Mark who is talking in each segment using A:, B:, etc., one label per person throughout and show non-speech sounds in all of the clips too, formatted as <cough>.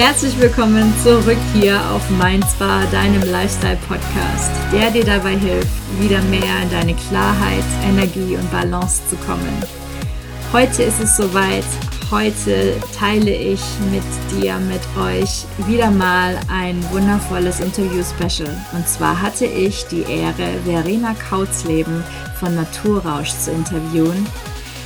A: Herzlich willkommen zurück hier auf Mein Spa, deinem Lifestyle-Podcast, der dir dabei hilft, wieder mehr in deine Klarheit, Energie und Balance zu kommen. Heute ist es soweit. Heute teile ich mit dir, mit euch wieder mal ein wundervolles Interview-Special. Und zwar hatte ich die Ehre, Verena Kautzleben von Naturrausch zu interviewen.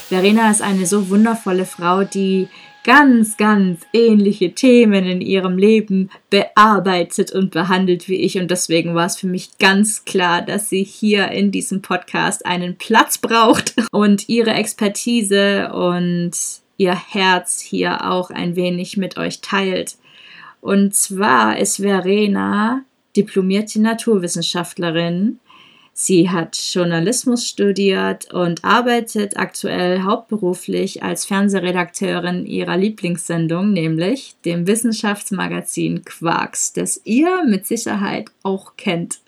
A: Verena ist eine so wundervolle Frau, die ganz, ganz ähnliche Themen in ihrem Leben bearbeitet und behandelt wie ich. Und deswegen war es für mich ganz klar, dass sie hier in diesem Podcast einen Platz braucht <laughs> und ihre Expertise und ihr Herz hier auch ein wenig mit euch teilt. Und zwar ist Verena diplomierte Naturwissenschaftlerin Sie hat Journalismus studiert und arbeitet aktuell hauptberuflich als Fernsehredakteurin ihrer Lieblingssendung, nämlich dem Wissenschaftsmagazin Quarks, das ihr mit Sicherheit auch kennt.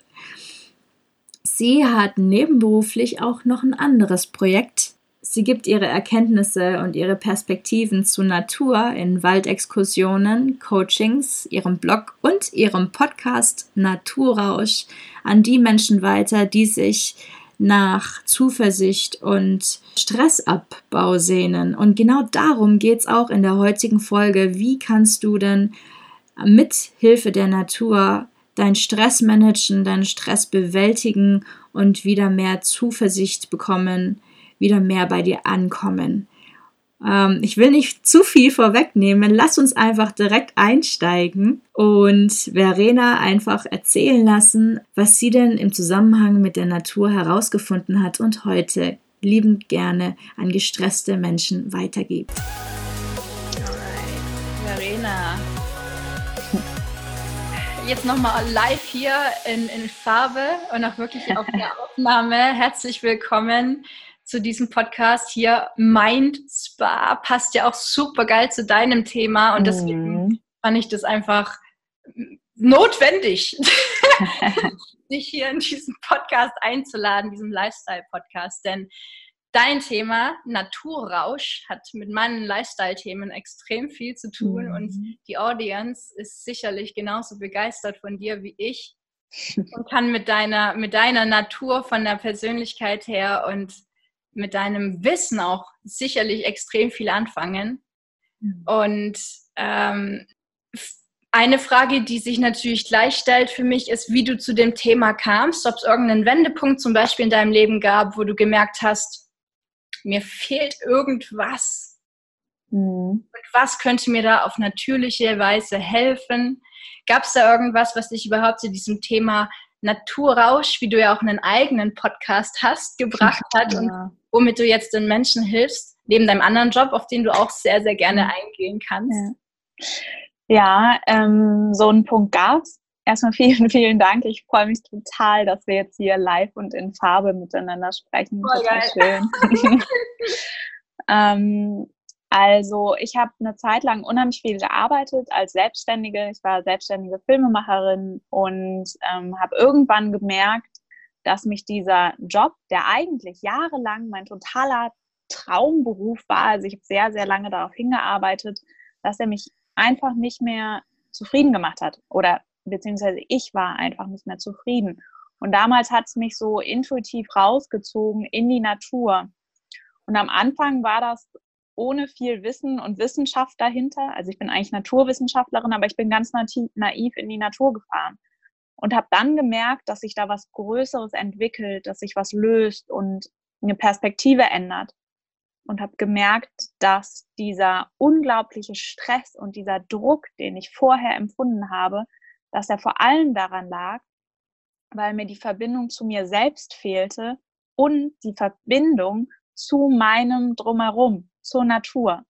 A: Sie hat nebenberuflich auch noch ein anderes Projekt, Sie gibt ihre Erkenntnisse und ihre Perspektiven zu Natur in Waldexkursionen, Coachings, ihrem Blog und ihrem Podcast Naturrausch an die Menschen weiter, die sich nach Zuversicht und Stressabbau sehnen. Und genau darum geht es auch in der heutigen Folge. Wie kannst du denn mit Hilfe der Natur deinen Stress managen, deinen Stress bewältigen und wieder mehr Zuversicht bekommen wieder mehr bei dir ankommen. Ähm, ich will nicht zu viel vorwegnehmen. Lass uns einfach direkt einsteigen und Verena einfach erzählen lassen, was sie denn im Zusammenhang mit der Natur herausgefunden hat und heute liebend gerne an gestresste Menschen weitergibt.
B: Alright. Verena, jetzt nochmal live hier in, in Farbe und auch wirklich auf der Aufnahme. Herzlich willkommen zu diesem Podcast hier. Mind Spa passt ja auch super geil zu deinem Thema und deswegen mm. fand ich das einfach notwendig, <laughs> dich hier in diesen Podcast einzuladen, diesem Lifestyle-Podcast. Denn dein Thema, Naturrausch, hat mit meinen Lifestyle-Themen extrem viel zu tun mm. und die Audience ist sicherlich genauso begeistert von dir wie ich <laughs> und kann mit deiner, mit deiner Natur von der Persönlichkeit her und mit deinem Wissen auch sicherlich extrem viel anfangen. Mhm. Und ähm, eine Frage, die sich natürlich gleich stellt für mich, ist, wie du zu dem Thema kamst, ob es irgendeinen Wendepunkt zum Beispiel in deinem Leben gab, wo du gemerkt hast, mir fehlt irgendwas. Mhm. Und was könnte mir da auf natürliche Weise helfen? Gab es da irgendwas, was dich überhaupt zu diesem Thema Naturrausch, wie du ja auch einen eigenen Podcast hast, gebracht <laughs> hat ja. und womit du jetzt den Menschen hilfst, neben deinem anderen Job, auf den du auch sehr, sehr gerne eingehen kannst.
C: Ja, ja ähm, so einen Punkt gab es. Erstmal <laughs> vielen, vielen Dank. Ich freue mich total, dass wir jetzt hier live und in Farbe miteinander sprechen. Voll total geil. schön. <laughs> ähm, also ich habe eine Zeit lang unheimlich viel gearbeitet als Selbstständige. Ich war selbstständige Filmemacherin und ähm, habe irgendwann gemerkt, dass mich dieser Job, der eigentlich jahrelang mein totaler Traumberuf war, also ich habe sehr, sehr lange darauf hingearbeitet, dass er mich einfach nicht mehr zufrieden gemacht hat oder beziehungsweise ich war einfach nicht mehr zufrieden. Und damals hat es mich so intuitiv rausgezogen in die Natur. Und am Anfang war das ohne viel Wissen und Wissenschaft dahinter. Also ich bin eigentlich Naturwissenschaftlerin, aber ich bin ganz naiv in die Natur gefahren und habe dann gemerkt, dass sich da was Größeres entwickelt, dass sich was löst und eine Perspektive ändert. Und habe gemerkt, dass dieser unglaubliche Stress und dieser Druck, den ich vorher empfunden habe, dass er vor allem daran lag, weil mir die Verbindung zu mir selbst fehlte und die Verbindung zu meinem Drumherum, zur Natur.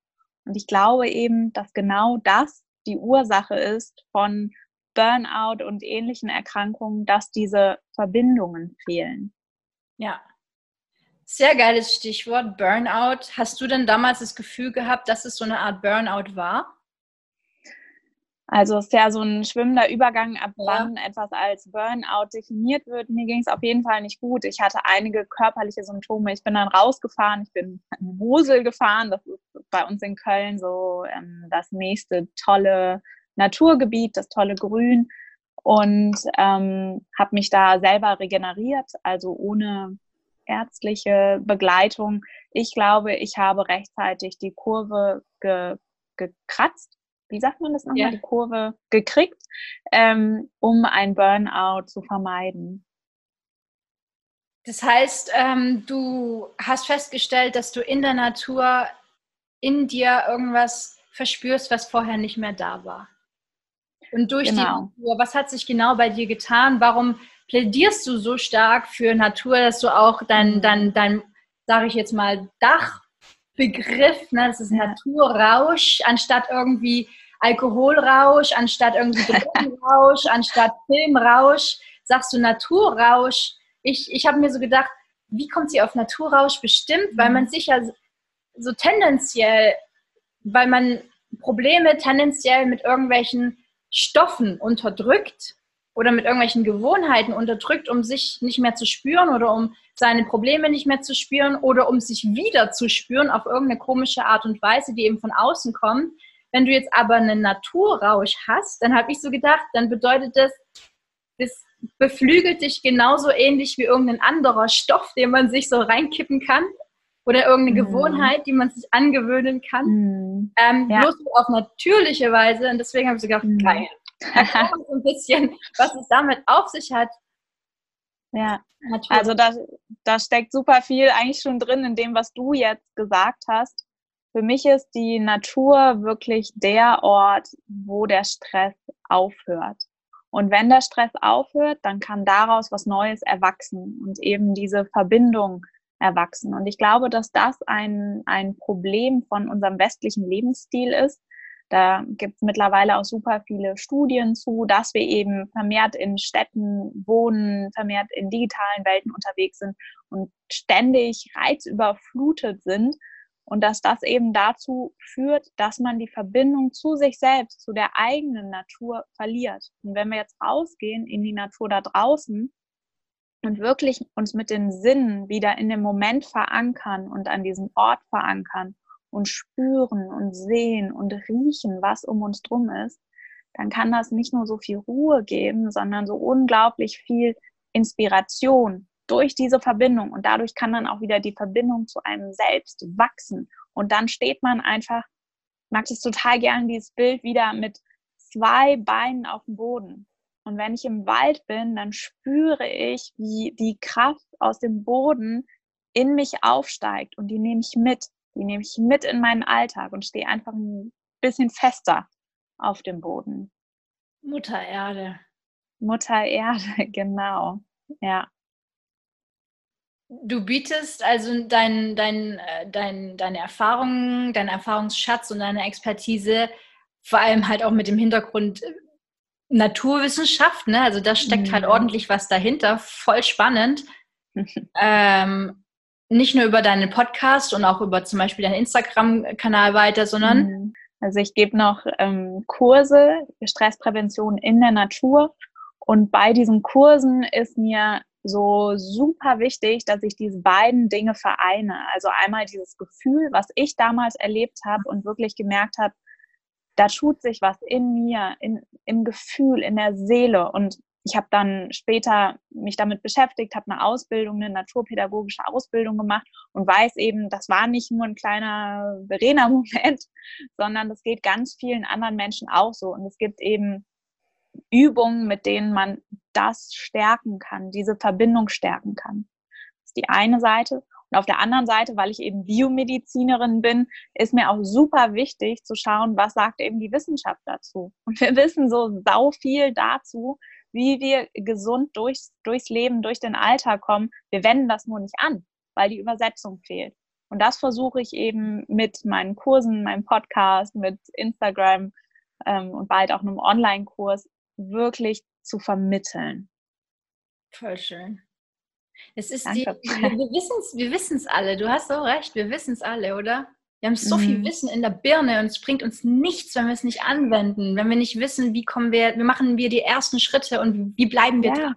C: Und ich glaube eben, dass genau das die Ursache ist von Burnout und ähnlichen Erkrankungen, dass diese Verbindungen fehlen.
B: Ja. Sehr geiles Stichwort, Burnout. Hast du denn damals das Gefühl gehabt, dass es so eine Art Burnout war?
C: Also es ist ja so ein schwimmender Übergang, ab ja. wann etwas als Burnout definiert wird. Mir ging es auf jeden Fall nicht gut. Ich hatte einige körperliche Symptome. Ich bin dann rausgefahren, ich bin in Mosel gefahren. Das ist bei uns in Köln so ähm, das nächste tolle Naturgebiet, das tolle Grün und ähm, habe mich da selber regeneriert, also ohne ärztliche Begleitung. Ich glaube, ich habe rechtzeitig die Kurve ge gekratzt. Wie sagt man das nochmal? Ja. Die Kurve gekriegt, ähm, um ein Burnout zu vermeiden.
A: Das heißt, ähm, du hast festgestellt, dass du in der Natur in dir irgendwas verspürst, was vorher nicht mehr da war. Und durch genau. die Natur, was hat sich genau bei dir getan? Warum plädierst du so stark für Natur, dass du auch dein, mhm. dein, dein sage ich jetzt mal, Dachbegriff, ne, das ist Naturrausch, anstatt irgendwie Alkoholrausch, anstatt irgendwie <laughs> Drogenrausch, anstatt Filmrausch, sagst du Naturrausch. Ich, ich habe mir so gedacht, wie kommt sie auf Naturrausch bestimmt? Weil man mhm. sich ja so tendenziell, weil man Probleme tendenziell mit irgendwelchen Stoffen unterdrückt oder mit irgendwelchen Gewohnheiten unterdrückt, um sich nicht mehr zu spüren oder um seine Probleme nicht mehr zu spüren oder um sich wieder zu spüren auf irgendeine komische Art und Weise, die eben von außen kommt. Wenn du jetzt aber einen Naturrausch hast, dann habe ich so gedacht, dann bedeutet das, das beflügelt dich genauso ähnlich wie irgendein anderer Stoff, den man sich so reinkippen kann oder irgendeine mhm. Gewohnheit, die man sich angewöhnen kann. Mhm. Ähm, ja. Bloß auf natürliche Weise. Und deswegen habe ich so gedacht, mhm. geil. So ein bisschen, was es damit auf sich hat.
C: Ja, Natur. also da, da steckt super viel eigentlich schon drin in dem, was du jetzt gesagt hast. Für mich ist die Natur wirklich der Ort, wo der Stress aufhört. Und wenn der Stress aufhört, dann kann daraus was Neues erwachsen und eben diese Verbindung erwachsen. Und ich glaube, dass das ein, ein Problem von unserem westlichen Lebensstil ist. Da gibt es mittlerweile auch super viele Studien zu, dass wir eben vermehrt in Städten wohnen, vermehrt in digitalen Welten unterwegs sind und ständig reizüberflutet sind. Und dass das eben dazu führt, dass man die Verbindung zu sich selbst, zu der eigenen Natur verliert. Und wenn wir jetzt rausgehen in die Natur da draußen, und wirklich uns mit den Sinnen wieder in dem Moment verankern und an diesem Ort verankern und spüren und sehen und riechen, was um uns drum ist, dann kann das nicht nur so viel Ruhe geben, sondern so unglaublich viel Inspiration durch diese Verbindung. Und dadurch kann dann auch wieder die Verbindung zu einem selbst wachsen. Und dann steht man einfach, mag das total gern, dieses Bild wieder mit zwei Beinen auf dem Boden. Und wenn ich im Wald bin, dann spüre ich, wie die Kraft aus dem Boden in mich aufsteigt und die nehme ich mit. Die nehme ich mit in meinen Alltag und stehe einfach ein bisschen fester auf dem Boden.
A: Mutter Erde.
C: Mutter Erde, <laughs> genau. Ja.
A: Du bietest also dein, dein, äh, dein, deine Erfahrungen, deinen Erfahrungsschatz und deine Expertise vor allem halt auch mit dem Hintergrund äh, Naturwissenschaft, ne? Also da steckt halt mhm. halt ordentlich was dahinter, voll spannend. <laughs> ähm, nicht nur über deinen Podcast und auch über zum Beispiel deinen Instagram-Kanal weiter, sondern
C: mhm. also ich gebe noch ähm, Kurse Stressprävention in der Natur und bei diesen Kursen ist mir so super wichtig, dass ich diese beiden Dinge vereine. Also einmal dieses Gefühl, was ich damals erlebt habe und wirklich gemerkt habe, da tut sich was in mir, in, im Gefühl, in der Seele. Und ich habe dann später mich damit beschäftigt, habe eine Ausbildung, eine naturpädagogische Ausbildung gemacht und weiß eben, das war nicht nur ein kleiner Verena-Moment, <laughs> sondern das geht ganz vielen anderen Menschen auch so. Und es gibt eben Übungen, mit denen man das stärken kann, diese Verbindung stärken kann. Das ist die eine Seite. Und auf der anderen Seite, weil ich eben Biomedizinerin bin, ist mir auch super wichtig zu schauen, was sagt eben die Wissenschaft dazu. Und wir wissen so sau viel dazu, wie wir gesund durchs, durchs Leben, durch den Alltag kommen. Wir wenden das nur nicht an, weil die Übersetzung fehlt. Und das versuche ich eben mit meinen Kursen, meinem Podcast, mit Instagram ähm, und bald auch einem Online-Kurs wirklich zu vermitteln.
A: Voll schön. Es ist die, <laughs> wir wissen es wir wissen's alle, du hast so recht, wir wissen es alle, oder? Wir haben so mhm. viel Wissen in der Birne und es bringt uns nichts, wenn wir es nicht anwenden, wenn wir nicht wissen, wie kommen wir, wie machen wir die ersten Schritte und wie bleiben wir
C: ja.
A: dran.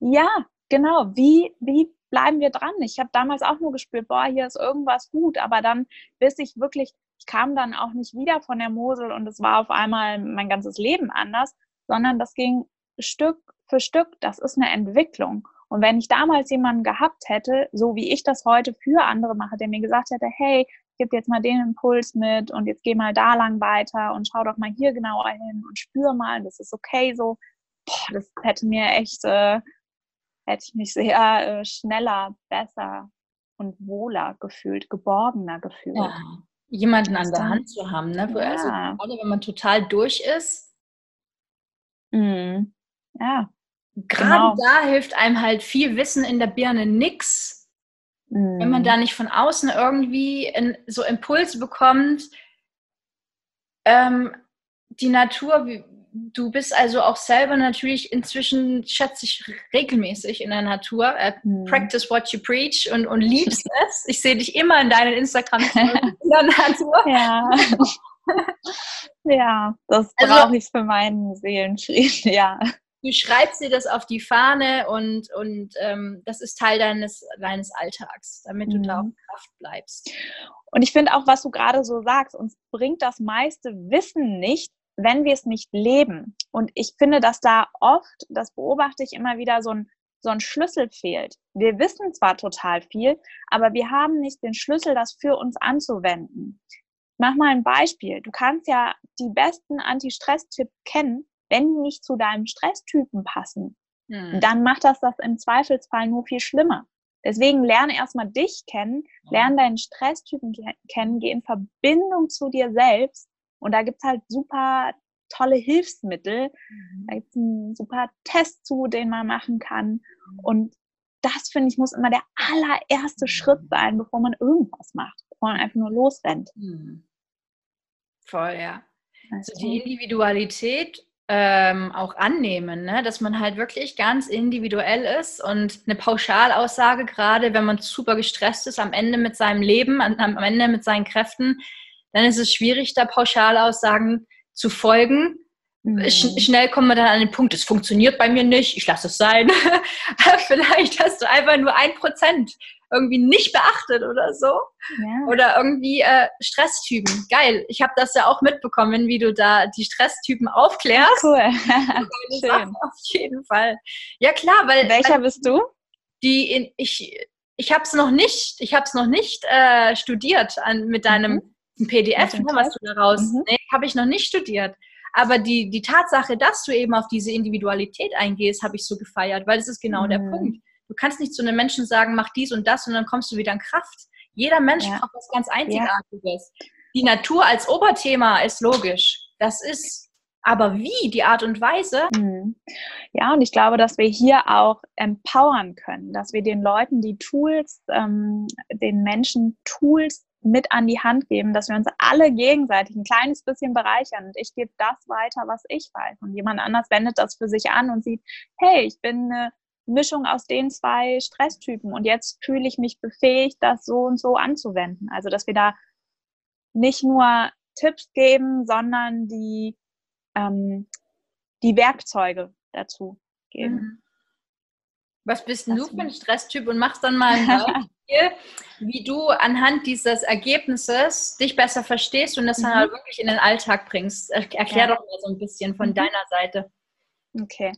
C: Ja, genau. Wie, wie bleiben wir dran? Ich habe damals auch nur gespürt, boah, hier ist irgendwas gut, aber dann, bis ich wirklich ich kam dann auch nicht wieder von der Mosel und es war auf einmal mein ganzes Leben anders, sondern das ging Stück für Stück. Das ist eine Entwicklung. Und wenn ich damals jemanden gehabt hätte, so wie ich das heute für andere mache, der mir gesagt hätte, hey, gib jetzt mal den Impuls mit und jetzt geh mal da lang weiter und schau doch mal hier genauer hin und spür mal, das ist okay so. Boah, das hätte mir echt, äh, hätte ich mich sehr äh, schneller, besser und wohler gefühlt, geborgener gefühlt. Ja.
A: Jemanden an der Hand zu haben, ne? Ja. Also, gerade wenn man total durch ist.
C: Mhm. Ja.
A: Gerade genau. da hilft einem halt viel Wissen in der Birne nix, mhm. wenn man mhm. da nicht von außen irgendwie in, so Impulse bekommt. Ähm, die Natur, du bist also auch selber natürlich inzwischen, schätze ich, regelmäßig in der Natur. Äh, hm. Practice what you preach und, und liebst <laughs> es. Ich sehe dich immer in deinen instagram <laughs> in der Natur.
C: Ja. <laughs> ja, das also, brauche ich für meinen Seelenfrieden, ja.
A: Du schreibst dir das auf die Fahne und, und ähm, das ist Teil deines, deines Alltags, damit du da auch mhm. Kraft bleibst.
C: Und ich finde auch, was du gerade so sagst, uns bringt das meiste Wissen nicht, wenn wir es nicht leben. Und ich finde, dass da oft, das beobachte ich immer wieder, so ein, so ein Schlüssel fehlt. Wir wissen zwar total viel, aber wir haben nicht den Schlüssel, das für uns anzuwenden. Mach mal ein Beispiel. Du kannst ja die besten Anti-Stress-Tipps kennen, wenn die nicht zu deinem Stresstypen passen. Hm. Dann macht das das im Zweifelsfall nur viel schlimmer. Deswegen lerne erstmal dich kennen, lerne deinen Stresstypen kennen, geh in Verbindung zu dir selbst und da gibt es halt super tolle Hilfsmittel. Mhm. Da gibt es einen super Test zu, den man machen kann. Mhm. Und das, finde ich, muss immer der allererste mhm. Schritt sein, bevor man irgendwas macht, bevor man einfach nur losrennt. Mhm.
A: Voll, ja. Also die Individualität ähm, auch annehmen, ne? dass man halt wirklich ganz individuell ist und eine Pauschalaussage, gerade wenn man super gestresst ist, am Ende mit seinem Leben, am Ende mit seinen Kräften, dann ist es schwierig, da Pauschalaussagen zu folgen. Mhm. Sch schnell kommen wir dann an den Punkt, es funktioniert bei mir nicht, ich lasse es sein. <laughs> Vielleicht hast du einfach nur ein Prozent irgendwie nicht beachtet oder so. Ja. Oder irgendwie äh, Stresstypen. Geil. Ich habe das ja auch mitbekommen, wie du da die Stresstypen aufklärst.
C: Cool. <laughs> <laughs>
A: Schön. Auf jeden Fall. Ja klar, weil.
C: Welcher bist du?
A: Die in, ich ich habe es noch nicht, ich habe es noch nicht äh, studiert an, mit deinem mhm PDF, ne, was du daraus. Mhm. Nee, habe ich noch nicht studiert. Aber die, die Tatsache, dass du eben auf diese Individualität eingehst, habe ich so gefeiert, weil das ist genau mhm. der Punkt. Du kannst nicht zu einem Menschen sagen, mach dies und das und dann kommst du wieder in Kraft. Jeder Mensch ja. braucht was ganz Einzigartiges. Ja. Die Natur als Oberthema ist logisch. Das ist aber wie, die Art und Weise?
C: Mhm. Ja, und ich glaube, dass wir hier auch empowern können, dass wir den Leuten die Tools, ähm, den Menschen Tools mit an die Hand geben, dass wir uns alle gegenseitig ein kleines bisschen bereichern und ich gebe das weiter, was ich weiß und jemand anders wendet das für sich an und sieht, hey, ich bin eine Mischung aus den zwei Stresstypen und jetzt fühle ich mich befähigt, das so und so anzuwenden. Also, dass wir da nicht nur Tipps geben, sondern die, ähm, die Werkzeuge dazu geben. Mhm.
A: Was bist denn du für ein Stresstyp und machst dann mal ein <laughs> Beispiel, wie du anhand dieses Ergebnisses dich besser verstehst und das mhm. dann halt wirklich in den Alltag bringst. Erklär ja. doch mal so ein bisschen von mhm. deiner Seite.
C: Okay.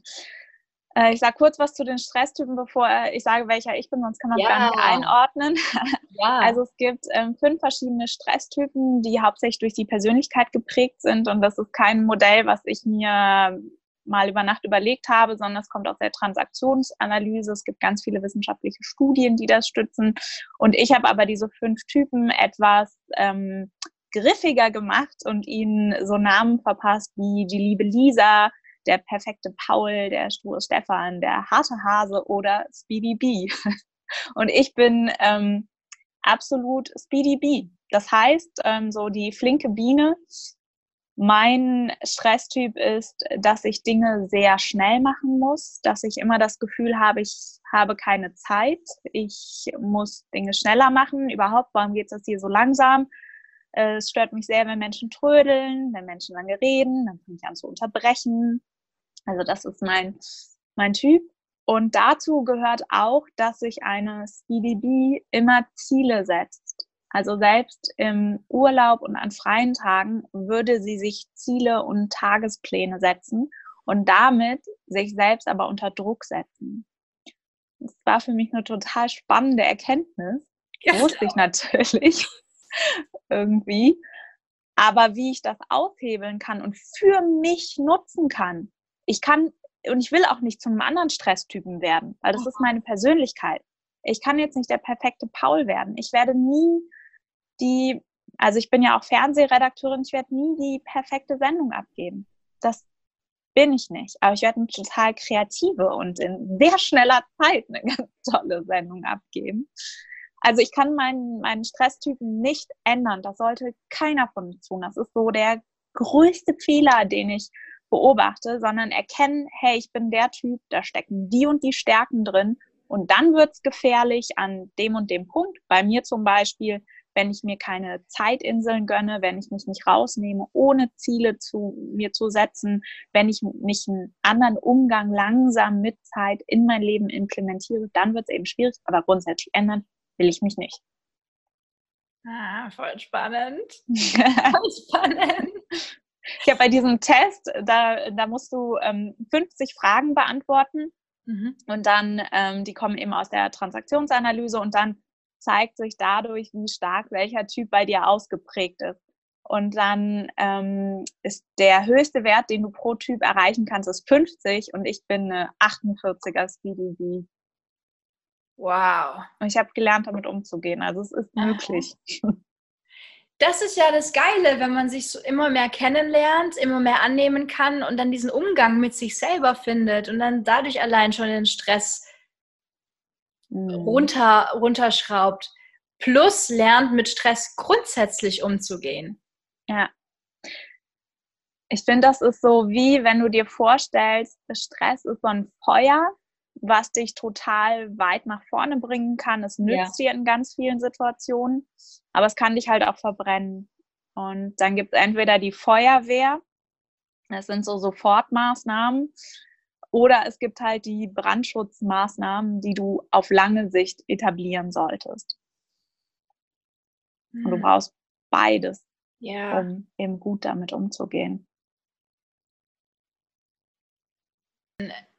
C: Äh, ich sage kurz was zu den Stresstypen, bevor ich sage, welcher ich bin, sonst kann man es ja. gar nicht einordnen. <laughs> Ja. Also es gibt ähm, fünf verschiedene Stresstypen, die hauptsächlich durch die Persönlichkeit geprägt sind und das ist kein Modell, was ich mir mal über Nacht überlegt habe, sondern es kommt aus der Transaktionsanalyse. Es gibt ganz viele wissenschaftliche Studien, die das stützen. Und ich habe aber diese fünf Typen etwas ähm, griffiger gemacht und ihnen so Namen verpasst wie die liebe Lisa, der perfekte Paul, der sture Stefan, der harte Hase oder Speedy B. <laughs> Und ich bin ähm, absolut Speedy B. Das heißt, ähm, so die flinke Biene, mein Stresstyp ist, dass ich Dinge sehr schnell machen muss, dass ich immer das Gefühl habe, ich habe keine Zeit, ich muss Dinge schneller machen. Überhaupt, warum geht es hier so langsam? Es stört mich sehr, wenn Menschen trödeln, wenn Menschen lange reden, dann fange ich an zu unterbrechen. Also das ist mein, mein Typ. Und dazu gehört auch, dass sich eine CDB immer Ziele setzt. Also selbst im Urlaub und an freien Tagen würde sie sich Ziele und Tagespläne setzen und damit sich selbst aber unter Druck setzen. Das war für mich eine total spannende Erkenntnis. Ja, wusste ich natürlich <laughs> irgendwie. Aber wie ich das aushebeln kann und für mich nutzen kann. Ich kann und ich will auch nicht zu einem anderen Stresstypen werden, weil das ist meine Persönlichkeit. Ich kann jetzt nicht der perfekte Paul werden. Ich werde nie die, also ich bin ja auch Fernsehredakteurin, ich werde nie die perfekte Sendung abgeben. Das bin ich nicht. Aber ich werde eine total kreative und in sehr schneller Zeit eine <laughs> ganz tolle Sendung abgeben. Also ich kann meinen, meinen Stresstypen nicht ändern. Das sollte keiner von uns tun. Das ist so der größte Fehler, den ich beobachte, sondern erkennen, hey, ich bin der Typ, da stecken die und die Stärken drin. Und dann wird es gefährlich an dem und dem Punkt. Bei mir zum Beispiel, wenn ich mir keine Zeitinseln gönne, wenn ich mich nicht rausnehme, ohne Ziele zu mir zu setzen, wenn ich nicht einen anderen Umgang langsam mit Zeit in mein Leben implementiere, dann wird es eben schwierig. Aber grundsätzlich ändern will ich mich nicht.
A: Ah, voll spannend. <laughs> voll
C: spannend. Ich habe bei diesem Test, da, da musst du ähm, 50 Fragen beantworten. Mhm. Und dann, ähm, die kommen eben aus der Transaktionsanalyse und dann zeigt sich dadurch, wie stark welcher Typ bei dir ausgeprägt ist. Und dann ähm, ist der höchste Wert, den du pro Typ erreichen kannst, ist 50 und ich bin eine 48er Speedy
A: Wow.
C: Und ich habe gelernt, damit umzugehen. Also es ist möglich.
A: Das ist ja das Geile, wenn man sich so immer mehr kennenlernt, immer mehr annehmen kann und dann diesen Umgang mit sich selber findet und dann dadurch allein schon den Stress mhm. runter, runterschraubt. Plus lernt mit Stress grundsätzlich umzugehen.
C: Ja. Ich finde, das ist so wie, wenn du dir vorstellst, Stress ist so ein Feuer, was dich total weit nach vorne bringen kann. Es nützt ja. dir in ganz vielen Situationen, aber es kann dich halt auch verbrennen. Und dann gibt es entweder die Feuerwehr, das sind so Sofortmaßnahmen, oder es gibt halt die Brandschutzmaßnahmen, die du auf lange Sicht etablieren solltest. Und du hm. brauchst beides, ja. um eben gut damit umzugehen.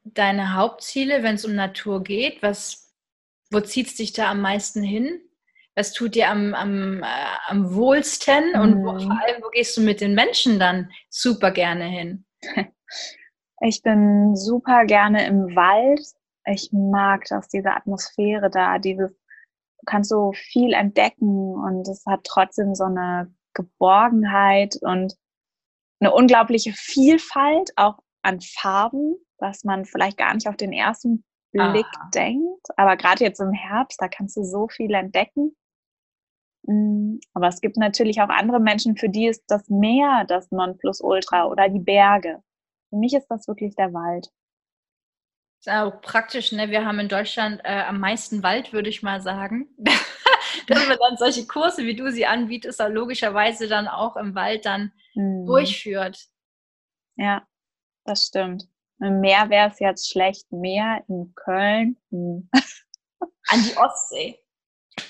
A: deine Hauptziele, wenn es um Natur geht? Was, wo zieht es dich da am meisten hin? Was tut dir am, am, äh, am wohlsten? Mhm. Und wo, mhm. vor allem, wo gehst du mit den Menschen dann super gerne hin? <laughs>
C: Ich bin super gerne im Wald. Ich mag das, diese Atmosphäre da, dieses, du kannst so viel entdecken und es hat trotzdem so eine Geborgenheit und eine unglaubliche Vielfalt auch an Farben was man vielleicht gar nicht auf den ersten Blick ah. denkt. Aber gerade jetzt im Herbst, da kannst du so viel entdecken. Mm, aber es gibt natürlich auch andere Menschen, für die ist das Meer das Nonplusultra oder die Berge. Für mich ist das wirklich der Wald.
A: ist auch praktisch, ne? Wir haben in Deutschland äh, am meisten Wald, würde ich mal sagen. <laughs> <laughs> Dass man dann solche Kurse, wie du sie anbietest, dann logischerweise dann auch im Wald dann mhm. durchführt.
C: Ja, das stimmt. Im Meer wäre es jetzt schlecht. Meer in Köln. Hm. <laughs>
A: An die Ostsee.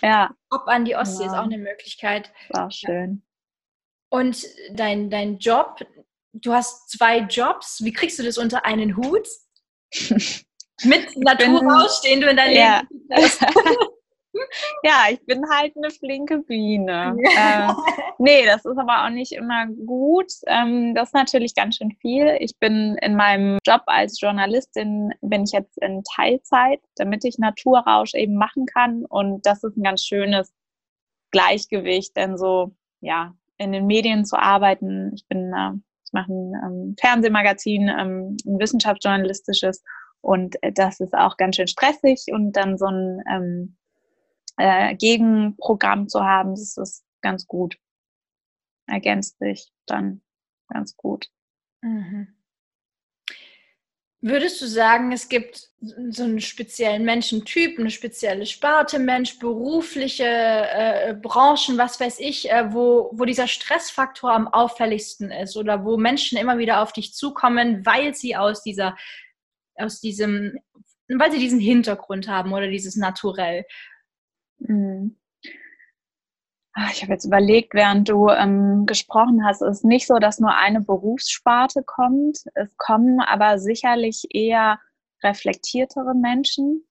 C: Ja.
A: Ob an die Ostsee ja. ist auch eine Möglichkeit.
C: War schön.
A: Und dein, dein Job, du hast zwei Jobs. Wie kriegst du das unter einen Hut? <laughs> Mit Naturhaus, den du in deinem ja. Leben <laughs>
C: ja, ich bin halt eine flinke Biene. Äh, nee, das ist aber auch nicht immer gut. Ähm, das ist natürlich ganz schön viel. Ich bin in meinem Job als Journalistin, bin ich jetzt in Teilzeit, damit ich Naturrausch eben machen kann. Und das ist ein ganz schönes Gleichgewicht, denn so, ja, in den Medien zu arbeiten. Ich bin, äh, ich mache ein ähm, Fernsehmagazin, ähm, ein wissenschaftsjournalistisches. Und äh, das ist auch ganz schön stressig und dann so ein ähm, äh, Gegenprogramm zu haben, das ist ganz gut. Ergänzt sich dann ganz gut. Mhm.
A: Würdest du sagen, es gibt so einen speziellen Menschentyp, eine spezielle Sparte Mensch, berufliche äh, Branchen, was weiß ich, äh, wo, wo dieser Stressfaktor am auffälligsten ist oder wo Menschen immer wieder auf dich zukommen, weil sie aus dieser, aus diesem, weil sie diesen Hintergrund haben oder dieses Naturell?
C: Mhm. Ah, ich habe jetzt überlegt, während du ähm, gesprochen hast, es ist nicht so, dass nur eine Berufssparte kommt. Es kommen aber sicherlich eher reflektiertere Menschen.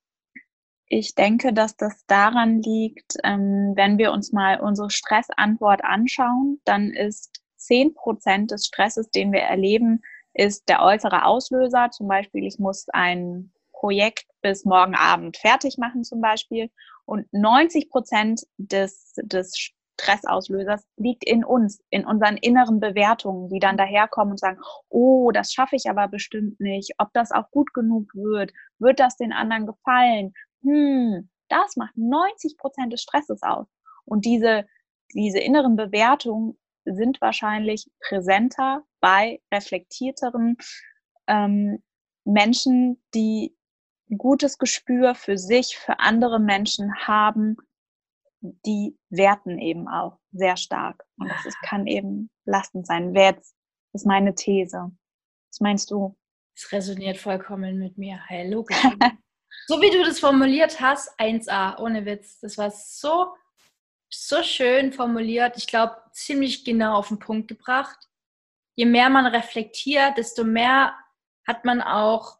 C: Ich denke, dass das daran liegt, ähm, wenn wir uns mal unsere Stressantwort anschauen, dann ist 10 Prozent des Stresses, den wir erleben, ist der äußere Auslöser. Zum Beispiel, ich muss ein Projekt bis morgen Abend fertig machen zum Beispiel. Und 90 Prozent des, des Stressauslösers liegt in uns, in unseren inneren Bewertungen, die dann daherkommen und sagen, oh, das schaffe ich aber bestimmt nicht, ob das auch gut genug wird, wird das den anderen gefallen? Hm, das macht 90 Prozent des Stresses aus. Und diese, diese inneren Bewertungen sind wahrscheinlich präsenter bei reflektierteren ähm, Menschen, die ein gutes Gespür für sich, für andere Menschen haben, die werten eben auch sehr stark. Und das ist, kann eben belastend sein. Wer jetzt, das ist meine These. Was meinst du?
A: Es resoniert vollkommen mit mir. Hey, logisch. <laughs> so wie du das formuliert hast, 1a, ohne Witz. Das war so, so schön formuliert. Ich glaube, ziemlich genau auf den Punkt gebracht. Je mehr man reflektiert, desto mehr hat man auch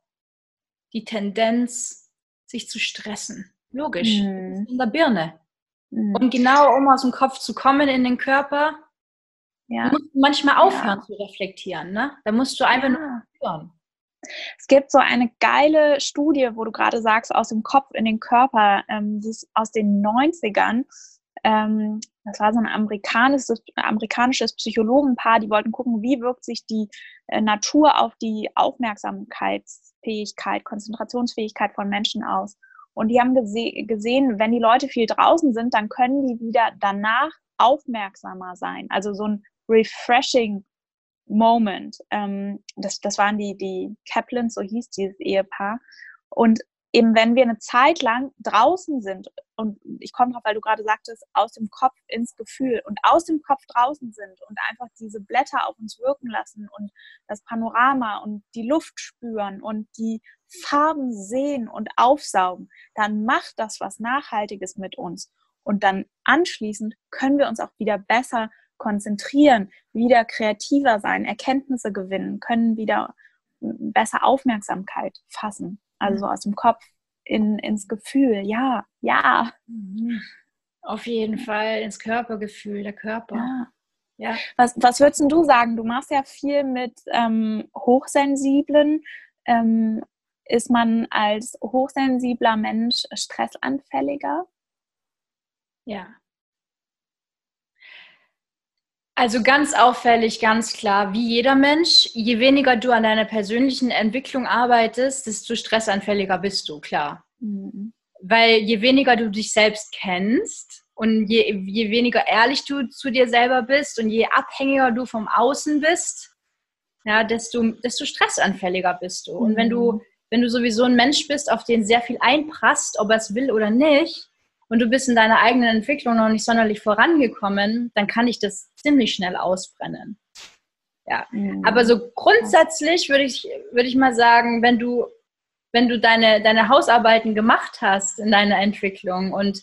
A: die Tendenz, sich zu stressen. Logisch. Mhm. In der Birne. Mhm. Und genau um aus dem Kopf zu kommen in den Körper, ja. musst du manchmal aufhören ja. zu reflektieren. Ne? Da musst du einfach ja. nur hören.
C: Es gibt so eine geile Studie, wo du gerade sagst, aus dem Kopf in den Körper, ähm, die ist aus den 90ern. Ähm, das war so ein amerikanisches, amerikanisches Psychologenpaar, die wollten gucken, wie wirkt sich die äh, Natur auf die Aufmerksamkeitsfähigkeit, Konzentrationsfähigkeit von Menschen aus. Und die haben gese gesehen, wenn die Leute viel draußen sind, dann können die wieder danach aufmerksamer sein. Also so ein refreshing Moment. Ähm, das, das waren die, die Kaplans, so hieß dieses Ehepaar. Und eben wenn wir eine Zeit lang draußen sind, und ich komme drauf, weil du gerade sagtest, aus dem Kopf ins Gefühl und aus dem Kopf draußen sind und einfach diese Blätter auf uns wirken lassen und das Panorama und die Luft spüren und die Farben sehen und aufsaugen, dann macht das was Nachhaltiges mit uns. Und dann anschließend können wir uns auch wieder besser konzentrieren, wieder kreativer sein, Erkenntnisse gewinnen, können wieder besser Aufmerksamkeit fassen. Also so aus dem Kopf in, ins Gefühl. Ja, ja.
A: Mhm. Auf jeden Fall ins Körpergefühl, der Körper. Ja.
C: ja. Was, was würdest du sagen? Du machst ja viel mit ähm, Hochsensiblen. Ähm, ist man als hochsensibler Mensch stressanfälliger?
A: Ja. Also ganz auffällig, ganz klar, wie jeder Mensch, je weniger du an deiner persönlichen Entwicklung arbeitest, desto stressanfälliger bist du, klar. Mhm. Weil je weniger du dich selbst kennst und je, je weniger ehrlich du zu dir selber bist und je abhängiger du vom Außen bist, ja, desto, desto stressanfälliger bist du. Und wenn du, mhm. wenn du sowieso ein Mensch bist, auf den sehr viel einprasst, ob er es will oder nicht, und du bist in deiner eigenen Entwicklung noch nicht sonderlich vorangekommen, dann kann ich das ziemlich schnell ausbrennen. Ja, mhm. aber so grundsätzlich würde ich, würde ich mal sagen, wenn du, wenn du deine, deine Hausarbeiten gemacht hast in deiner Entwicklung und,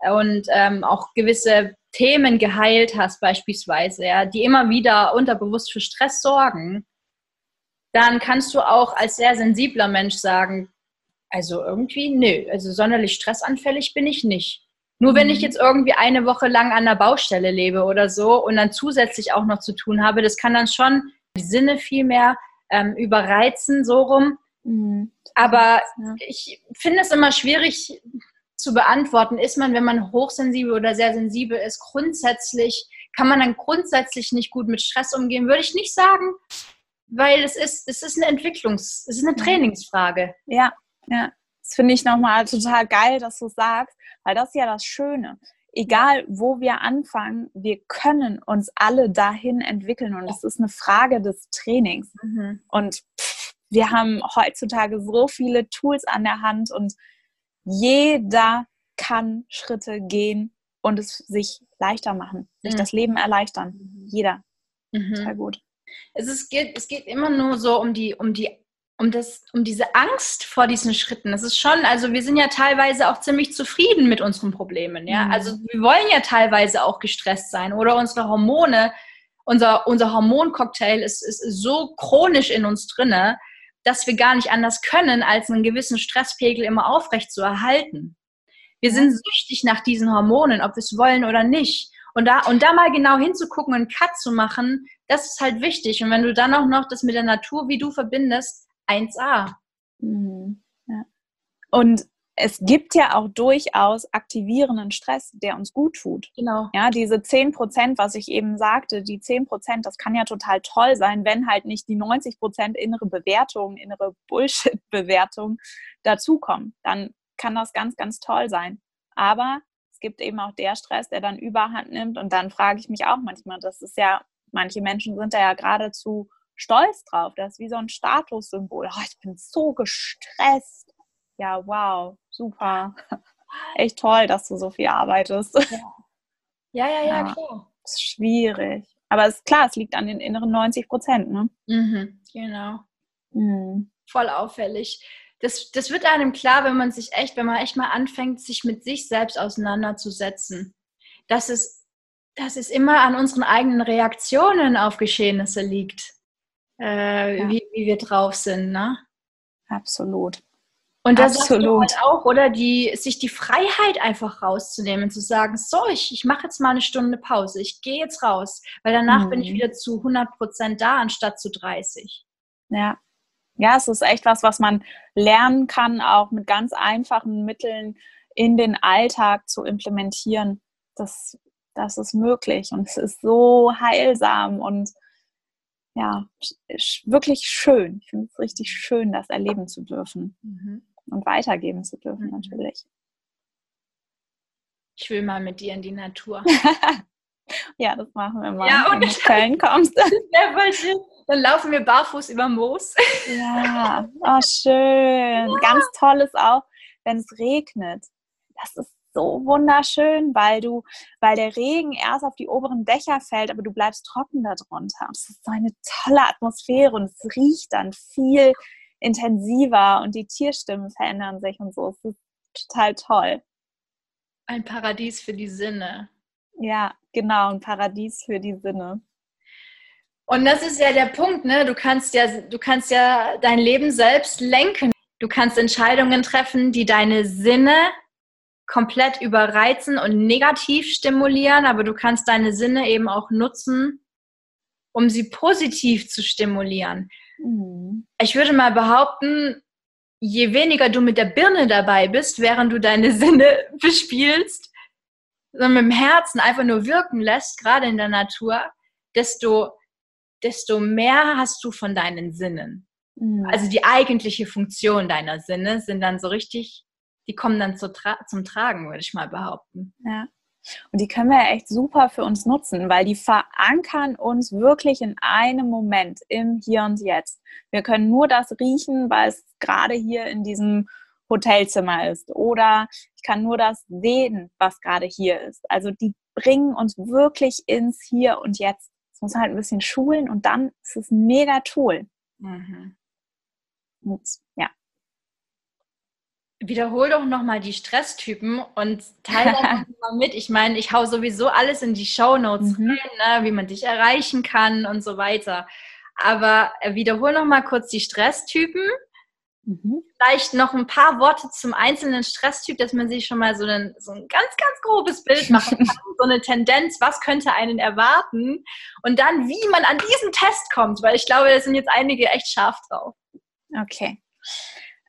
A: und ähm, auch gewisse Themen geheilt hast, beispielsweise, ja, die immer wieder unterbewusst für Stress sorgen, dann kannst du auch als sehr sensibler Mensch sagen, also irgendwie, nö. Also sonderlich stressanfällig bin ich nicht. Nur wenn ich mhm. jetzt irgendwie eine Woche lang an der Baustelle lebe oder so und dann zusätzlich auch noch zu tun habe, das kann dann schon die Sinne viel mehr ähm, überreizen, so rum. Mhm. Aber ja. ich finde es immer schwierig zu beantworten. Ist man, wenn man hochsensibel oder sehr sensibel ist, grundsätzlich, kann man dann grundsätzlich nicht gut mit Stress umgehen? Würde ich nicht sagen, weil es ist, es ist eine Entwicklungs-, es ist eine Trainingsfrage.
C: Ja, ja, das finde ich nochmal total geil, dass du sagst, weil das ist ja das Schöne. Egal, wo wir anfangen, wir können uns alle dahin entwickeln und es ist eine Frage des Trainings. Mhm. Und pff, wir haben heutzutage so viele Tools an der Hand und jeder kann Schritte gehen und es sich leichter machen, sich mhm. das Leben erleichtern. Mhm. Jeder.
A: Mhm. Total gut. Es, ist, geht, es geht immer nur so um die, um die um das, um diese Angst vor diesen Schritten. Das ist schon, also wir sind ja teilweise auch ziemlich zufrieden mit unseren Problemen, ja. Mhm. Also wir wollen ja teilweise auch gestresst sein oder unsere Hormone, unser, unser Hormoncocktail ist, ist so chronisch in uns drinne, dass wir gar nicht anders können, als einen gewissen Stresspegel immer aufrecht zu erhalten. Wir sind süchtig nach diesen Hormonen, ob wir es wollen oder nicht. Und da, und da mal genau hinzugucken und einen Cut zu machen, das ist halt wichtig. Und wenn du dann auch noch das mit der Natur, wie du verbindest, 1A.
C: Mhm. Ja. Und es gibt ja auch durchaus aktivierenden Stress, der uns gut tut.
A: Genau.
C: Ja, diese 10 Prozent, was ich eben sagte, die 10 Prozent, das kann ja total toll sein, wenn halt nicht die 90 Prozent innere Bewertung, innere Bullshit-Bewertung dazukommen. Dann kann das ganz, ganz toll sein. Aber es gibt eben auch der Stress, der dann Überhand nimmt. Und dann frage ich mich auch manchmal, das ist ja, manche Menschen sind da ja geradezu stolz drauf. Das ist wie so ein Statussymbol. Oh, ich bin so gestresst. Ja, wow, super. <laughs> Echt toll, dass du so viel arbeitest.
A: Ja, ja, ja, ja klar.
C: Ist schwierig. Aber es ist klar, es liegt an den inneren 90 Prozent, ne?
A: Mhm, genau. Mhm. Voll auffällig. Das, das wird einem klar, wenn man sich echt, wenn man echt mal anfängt, sich mit sich selbst auseinanderzusetzen. Dass es, dass es immer an unseren eigenen Reaktionen auf Geschehnisse liegt äh, ja. wie, wie wir drauf sind. Ne?
C: Absolut.
A: Und da Absolut. Halt auch, oder die, sich die Freiheit einfach rauszunehmen, zu sagen, so, ich, ich mache jetzt mal eine Stunde Pause, ich gehe jetzt raus, weil danach mhm. bin ich mhm. wieder zu 100 Prozent da, anstatt zu 30.
C: Ja. Ja, es ist echt was, was man lernen kann, auch mit ganz einfachen Mitteln in den Alltag zu implementieren. Das, das ist möglich und es ist so heilsam und ja, wirklich schön. Ich finde es richtig schön, das erleben zu dürfen mhm. und weitergeben zu dürfen, mhm. natürlich.
A: Ich will mal mit dir in die Natur. <laughs>
C: ja, das machen wir mal. Ja, und wenn du Köln kommst. <laughs>
A: Dann laufen wir barfuß über Moos.
C: ja, oh, schön. <laughs> Ja. Ganz toll ist auch, wenn es regnet. Das ist so wunderschön, weil du, weil der Regen erst auf die oberen Dächer fällt, aber du bleibst trocken darunter. Und es ist so eine tolle Atmosphäre und es riecht dann viel intensiver und die Tierstimmen verändern sich und so. Es ist total toll.
A: Ein Paradies für die Sinne.
C: Ja, genau, ein Paradies für die Sinne.
A: Und das ist ja der Punkt, ne? Du kannst ja, du kannst ja dein Leben selbst lenken. Du kannst Entscheidungen treffen, die deine Sinne komplett überreizen und negativ stimulieren, aber du kannst deine Sinne eben auch nutzen, um sie positiv zu stimulieren. Mhm. Ich würde mal behaupten, je weniger du mit der Birne dabei bist, während du deine <laughs> Sinne bespielst, sondern mit dem Herzen einfach nur wirken lässt, gerade in der Natur, desto, desto mehr hast du von deinen Sinnen. Mhm. Also die eigentliche Funktion deiner Sinne sind dann so richtig die kommen dann zu tra zum Tragen, würde ich mal behaupten.
C: Ja. Und die können wir ja echt super für uns nutzen, weil die verankern uns wirklich in einem Moment im Hier und Jetzt. Wir können nur das riechen, weil es gerade hier in diesem Hotelzimmer ist. Oder ich kann nur das sehen, was gerade hier ist. Also die bringen uns wirklich ins Hier und Jetzt. Das muss man halt ein bisschen schulen und dann ist es ein mega Tool. Mhm.
A: Und, ja, Wiederhol doch nochmal die Stresstypen und teile das <laughs> mal mit. Ich meine, ich hau sowieso alles in die Show Notes mhm. rein, ne, wie man dich erreichen kann und so weiter. Aber äh, wiederhol nochmal kurz die Stresstypen. Mhm. Vielleicht noch ein paar Worte zum einzelnen Stresstyp, dass man sich schon mal so ein, so ein ganz, ganz grobes Bild machen kann. <laughs> so eine Tendenz, was könnte einen erwarten? Und dann, wie man an diesen Test kommt, weil ich glaube, da sind jetzt einige echt scharf drauf.
C: Okay.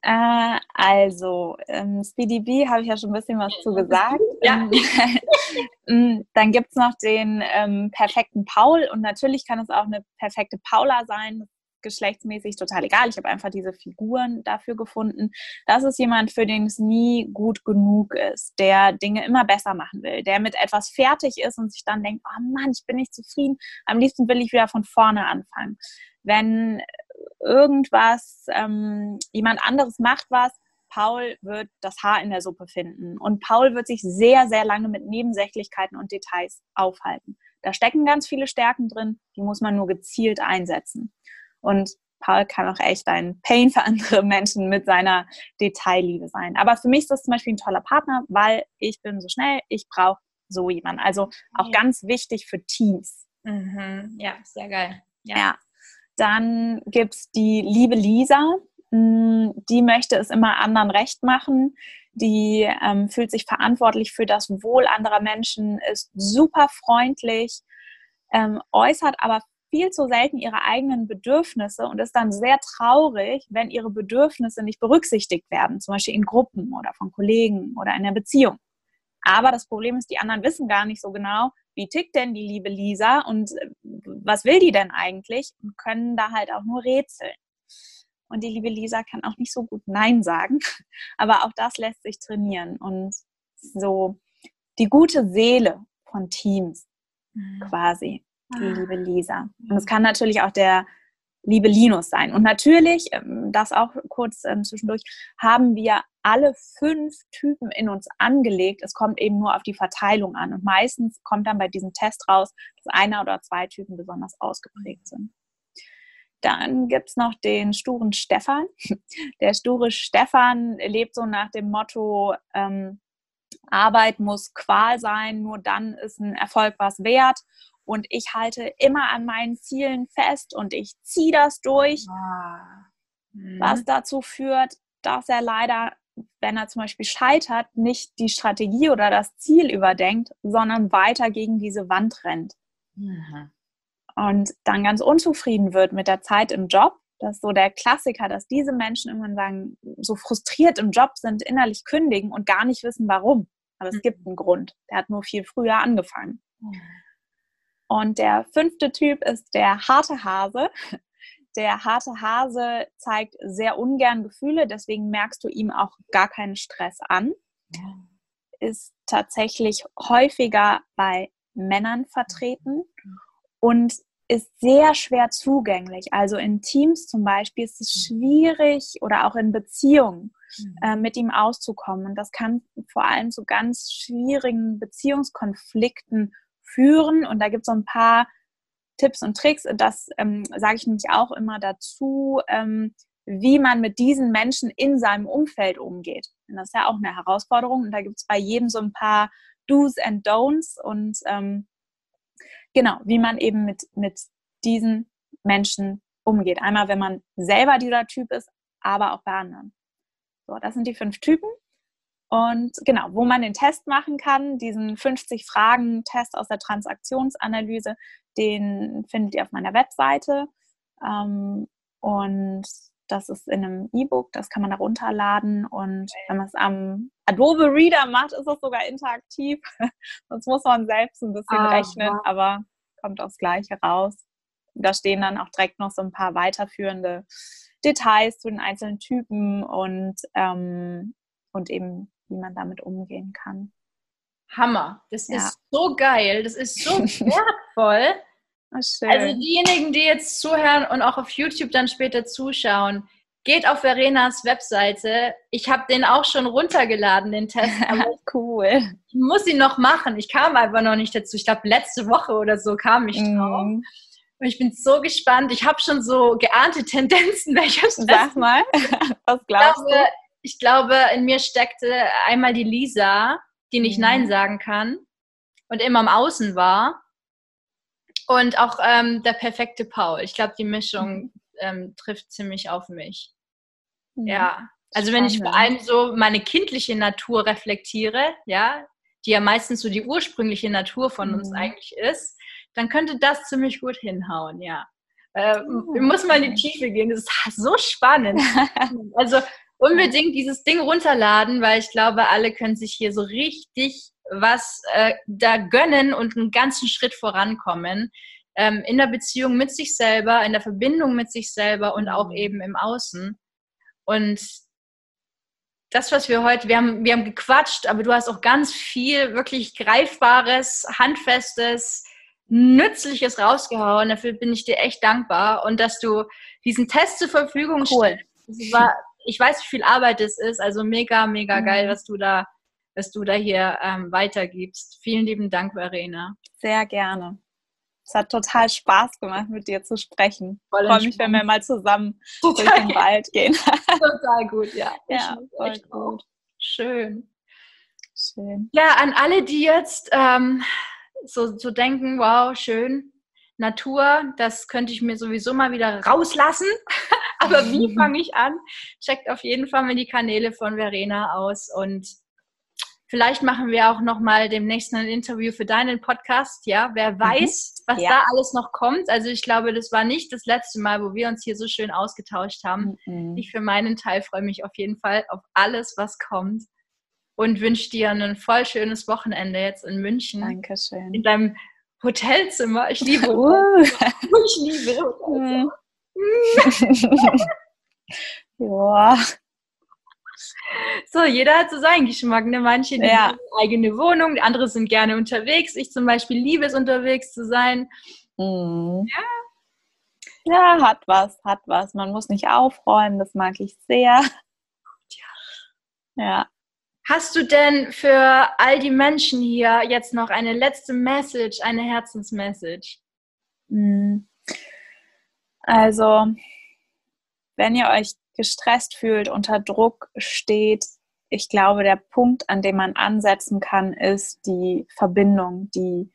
C: Äh, also, ähm, Speedy B habe ich ja schon ein bisschen was zu gesagt. Ja. Ähm, <laughs> mm, dann gibt es noch den ähm, perfekten Paul und natürlich kann es auch eine perfekte Paula sein, geschlechtsmäßig total egal. Ich habe einfach diese Figuren dafür gefunden. Das ist jemand, für den es nie gut genug ist, der Dinge immer besser machen will, der mit etwas fertig ist und sich dann denkt, oh Mann, ich bin nicht zufrieden, am liebsten will ich wieder von vorne anfangen. Wenn irgendwas, ähm, jemand anderes macht was, Paul wird das Haar in der Suppe finden. Und Paul wird sich sehr, sehr lange mit Nebensächlichkeiten und Details aufhalten. Da stecken ganz viele Stärken drin, die muss man nur gezielt einsetzen. Und Paul kann auch echt ein Pain für andere Menschen mit seiner Detailliebe sein. Aber für mich ist das zum Beispiel ein toller Partner, weil ich bin so schnell, ich brauche so jemanden. Also auch ja. ganz wichtig für Teams.
A: Mhm. Ja, sehr geil.
C: Ja. ja. Dann gibt es die liebe Lisa. Mm, die möchte es immer anderen recht machen. Die ähm, fühlt sich verantwortlich für das Wohl anderer Menschen, ist super freundlich, ähm, äußert aber viel zu selten ihre eigenen Bedürfnisse und ist dann sehr traurig, wenn ihre Bedürfnisse nicht berücksichtigt werden, zum Beispiel in Gruppen oder von Kollegen oder in der Beziehung. Aber das Problem ist, die anderen wissen gar nicht so genau, wie tickt denn die liebe Lisa und äh, was will die denn eigentlich und können da halt auch nur rätseln. Und die liebe Lisa kann auch nicht so gut Nein sagen, <laughs> aber auch das lässt sich trainieren und so die gute Seele von Teams mhm. quasi die ah. liebe Lisa. Und es kann natürlich auch der liebe Linus sein. Und natürlich, ähm, das auch kurz ähm, zwischendurch, haben wir alle fünf Typen in uns angelegt. Es kommt eben nur auf die Verteilung an. Und meistens kommt dann bei diesem Test raus, dass einer oder zwei Typen besonders ausgeprägt sind. Dann gibt es noch den sturen Stefan. <laughs> Der sture Stefan lebt so nach dem Motto, ähm, Arbeit muss Qual sein, nur dann ist ein Erfolg was wert und ich halte immer an meinen Zielen fest und ich ziehe das durch, ah. mhm. was dazu führt, dass er leider, wenn er zum Beispiel scheitert, nicht die Strategie oder das Ziel überdenkt, sondern weiter gegen diese Wand rennt. Mhm. Und dann ganz unzufrieden wird mit der Zeit im Job. Das ist so der Klassiker, dass diese Menschen irgendwann sagen, so frustriert im Job sind, innerlich kündigen und gar nicht wissen, warum. Aber es mhm. gibt einen Grund. Der hat nur viel früher angefangen. Mhm. Und der fünfte Typ ist der harte Hase. Der harte Hase zeigt sehr ungern Gefühle, deswegen merkst du ihm auch gar keinen Stress an. Ist tatsächlich häufiger bei Männern vertreten und ist sehr schwer zugänglich. Also in Teams zum Beispiel ist es schwierig oder auch in Beziehungen äh, mit ihm auszukommen. Und das kann vor allem zu ganz schwierigen Beziehungskonflikten führen. Und da gibt es so ein paar Tipps und Tricks. Das ähm, sage ich nämlich auch immer dazu, ähm, wie man mit diesen Menschen in seinem Umfeld umgeht. Und das ist ja auch eine Herausforderung. Und da gibt es bei jedem so ein paar Do's and Don'ts und ähm, genau, wie man eben mit, mit diesen Menschen umgeht. Einmal, wenn man selber dieser Typ ist, aber auch bei anderen. So, das sind die fünf Typen. Und genau, wo man den Test machen kann, diesen 50 Fragen Test aus der Transaktionsanalyse, den findet ihr auf meiner Webseite. Ähm, und das ist in einem E-Book, das kann man da runterladen. Und wenn man es am Adobe Reader macht, ist es sogar interaktiv. <laughs> Sonst muss man selbst ein bisschen ah, rechnen, aber kommt aufs Gleiche raus. Da stehen dann auch direkt noch so ein paar weiterführende Details zu den einzelnen Typen und, ähm, und eben wie man damit umgehen kann.
A: Hammer. Das ja. ist so geil. Das ist so <laughs> wertvoll. also diejenigen, die jetzt zuhören und auch auf YouTube dann später zuschauen, geht auf Verenas Webseite. Ich habe den auch schon runtergeladen, den Test. <laughs>
C: cool.
A: Ich muss ihn noch machen. Ich kam einfach noch nicht dazu. Ich glaube, letzte Woche oder so kam ich drauf. Mm. Und ich bin so gespannt. Ich habe schon so geahnte Tendenzen, <laughs> welches
C: Sag mal, was glaubst
A: glaube, du? Ich glaube, in mir steckte einmal die Lisa, die nicht mhm. Nein sagen kann und immer am Außen war. Und auch ähm, der perfekte Paul. Ich glaube, die Mischung mhm. ähm, trifft ziemlich auf mich. Mhm. Ja. Also wenn ich vor allem so meine kindliche Natur reflektiere, ja, die ja meistens so die ursprüngliche Natur von uns mhm. eigentlich ist, dann könnte das ziemlich gut hinhauen, ja. Äh, oh, muss mal in die Tiefe gehen, das ist so spannend. <laughs> also unbedingt dieses Ding runterladen, weil ich glaube, alle können sich hier so richtig was äh, da gönnen und einen ganzen Schritt vorankommen. Ähm, in der Beziehung mit sich selber, in der Verbindung mit sich selber und auch mhm. eben im Außen. Und das, was wir heute, wir haben, wir haben gequatscht, aber du hast auch ganz viel wirklich Greifbares, Handfestes, Nützliches rausgehauen. Dafür bin ich dir echt dankbar. Und dass du diesen Test zur Verfügung cool. stellst. war ich weiß, wie viel Arbeit es ist. Also mega, mega mhm. geil, was du da, was du da hier ähm, weitergibst. Vielen lieben Dank, Verena.
C: Sehr gerne. Es hat total Spaß gemacht, mit dir zu sprechen. Ich freue mich, wenn wir mal zusammen total durch den Wald gehen. <laughs>
A: total gut, ja.
C: Ja, voll gut.
A: Schön.
C: Schön.
A: Ja, an alle, die jetzt ähm, so, so denken, wow, schön, Natur, das könnte ich mir sowieso mal wieder rauslassen. <laughs> Aber wie fange ich an? Checkt auf jeden Fall mal die Kanäle von Verena aus und vielleicht machen wir auch noch mal demnächst ein Interview für deinen Podcast. Ja, wer mhm. weiß, was ja. da alles noch kommt. Also ich glaube, das war nicht das letzte Mal, wo wir uns hier so schön ausgetauscht haben. Mhm. Ich für meinen Teil freue mich auf jeden Fall auf alles, was kommt und wünsche dir ein voll schönes Wochenende jetzt in München.
C: Dankeschön.
A: In deinem Hotelzimmer. Ich liebe <laughs> Hotelzimmer. ich liebe
C: Hotelzimmer. Ja.
A: So, jeder hat so seinen Geschmack. Ne? Manche die ja. eigene Wohnung, andere sind gerne unterwegs. Ich zum Beispiel liebe es, unterwegs zu sein.
C: Mhm. Ja. Ja, hat was, hat was. Man muss nicht aufräumen, das mag ich sehr. Ja.
A: Hast du denn für all die Menschen hier jetzt noch eine letzte Message, eine Herzensmessage?
C: Hm. Also, wenn ihr euch gestresst fühlt, unter Druck steht, ich glaube, der Punkt, an dem man ansetzen kann, ist die Verbindung, die,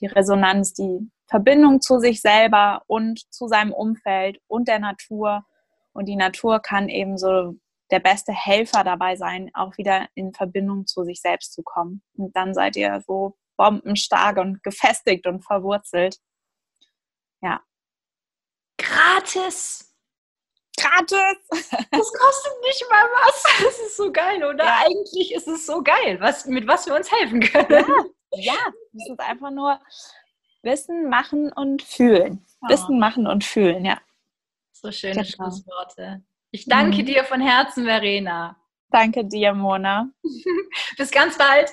C: die Resonanz, die Verbindung zu sich selber und zu seinem Umfeld und der Natur. Und die Natur kann eben so der beste Helfer dabei sein, auch wieder in Verbindung zu sich selbst zu kommen. Und dann seid ihr so bombenstark und gefestigt und verwurzelt. Ja.
A: Gratis!
C: Gratis!
A: Das kostet nicht mal was. <laughs> Das ist so geil, oder? Ja. Eigentlich ist es so geil, was, mit was wir uns helfen können.
C: Ja, ja. das ist einfach nur Wissen, Machen und Fühlen. Oh. Wissen, Machen und Fühlen, ja.
A: So schöne genau. Schlussworte. Ich danke mhm. dir von Herzen, Verena.
C: Danke dir, Mona. <laughs>
A: Bis ganz bald.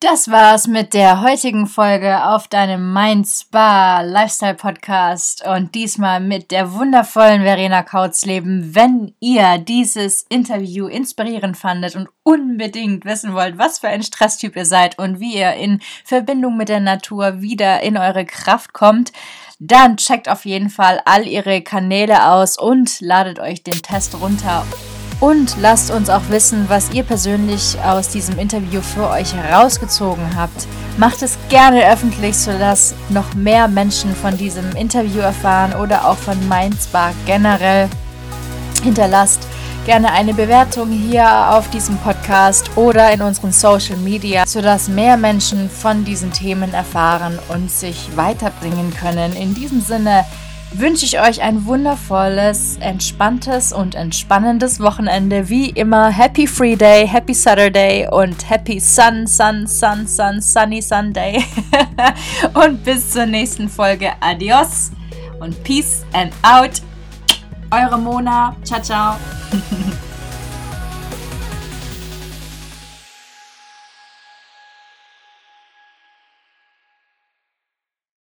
D: Das war's mit der heutigen Folge auf deinem Mind Spa Lifestyle Podcast und diesmal mit der wundervollen Verena Kautzleben. Wenn ihr dieses Interview inspirierend fandet und unbedingt wissen wollt, was für ein Stresstyp ihr seid und wie ihr in Verbindung mit der Natur wieder in eure Kraft kommt, dann checkt auf jeden Fall all ihre Kanäle aus und ladet euch den Test runter. Und lasst uns auch wissen, was ihr persönlich aus diesem Interview für euch herausgezogen habt. Macht es gerne öffentlich, sodass noch mehr Menschen von diesem Interview erfahren oder auch von Mindspark generell. Hinterlasst gerne eine Bewertung hier auf diesem Podcast oder in unseren Social Media, sodass mehr Menschen von diesen Themen erfahren und sich weiterbringen können. In diesem Sinne wünsche ich euch ein wundervolles, entspanntes und entspannendes Wochenende. Wie immer, Happy Free Day, Happy Saturday und Happy Sun, Sun, Sun, Sun, Sunny Sunday. <laughs> und bis zur nächsten Folge. Adios und Peace and out. Eure Mona. Ciao, ciao. <laughs>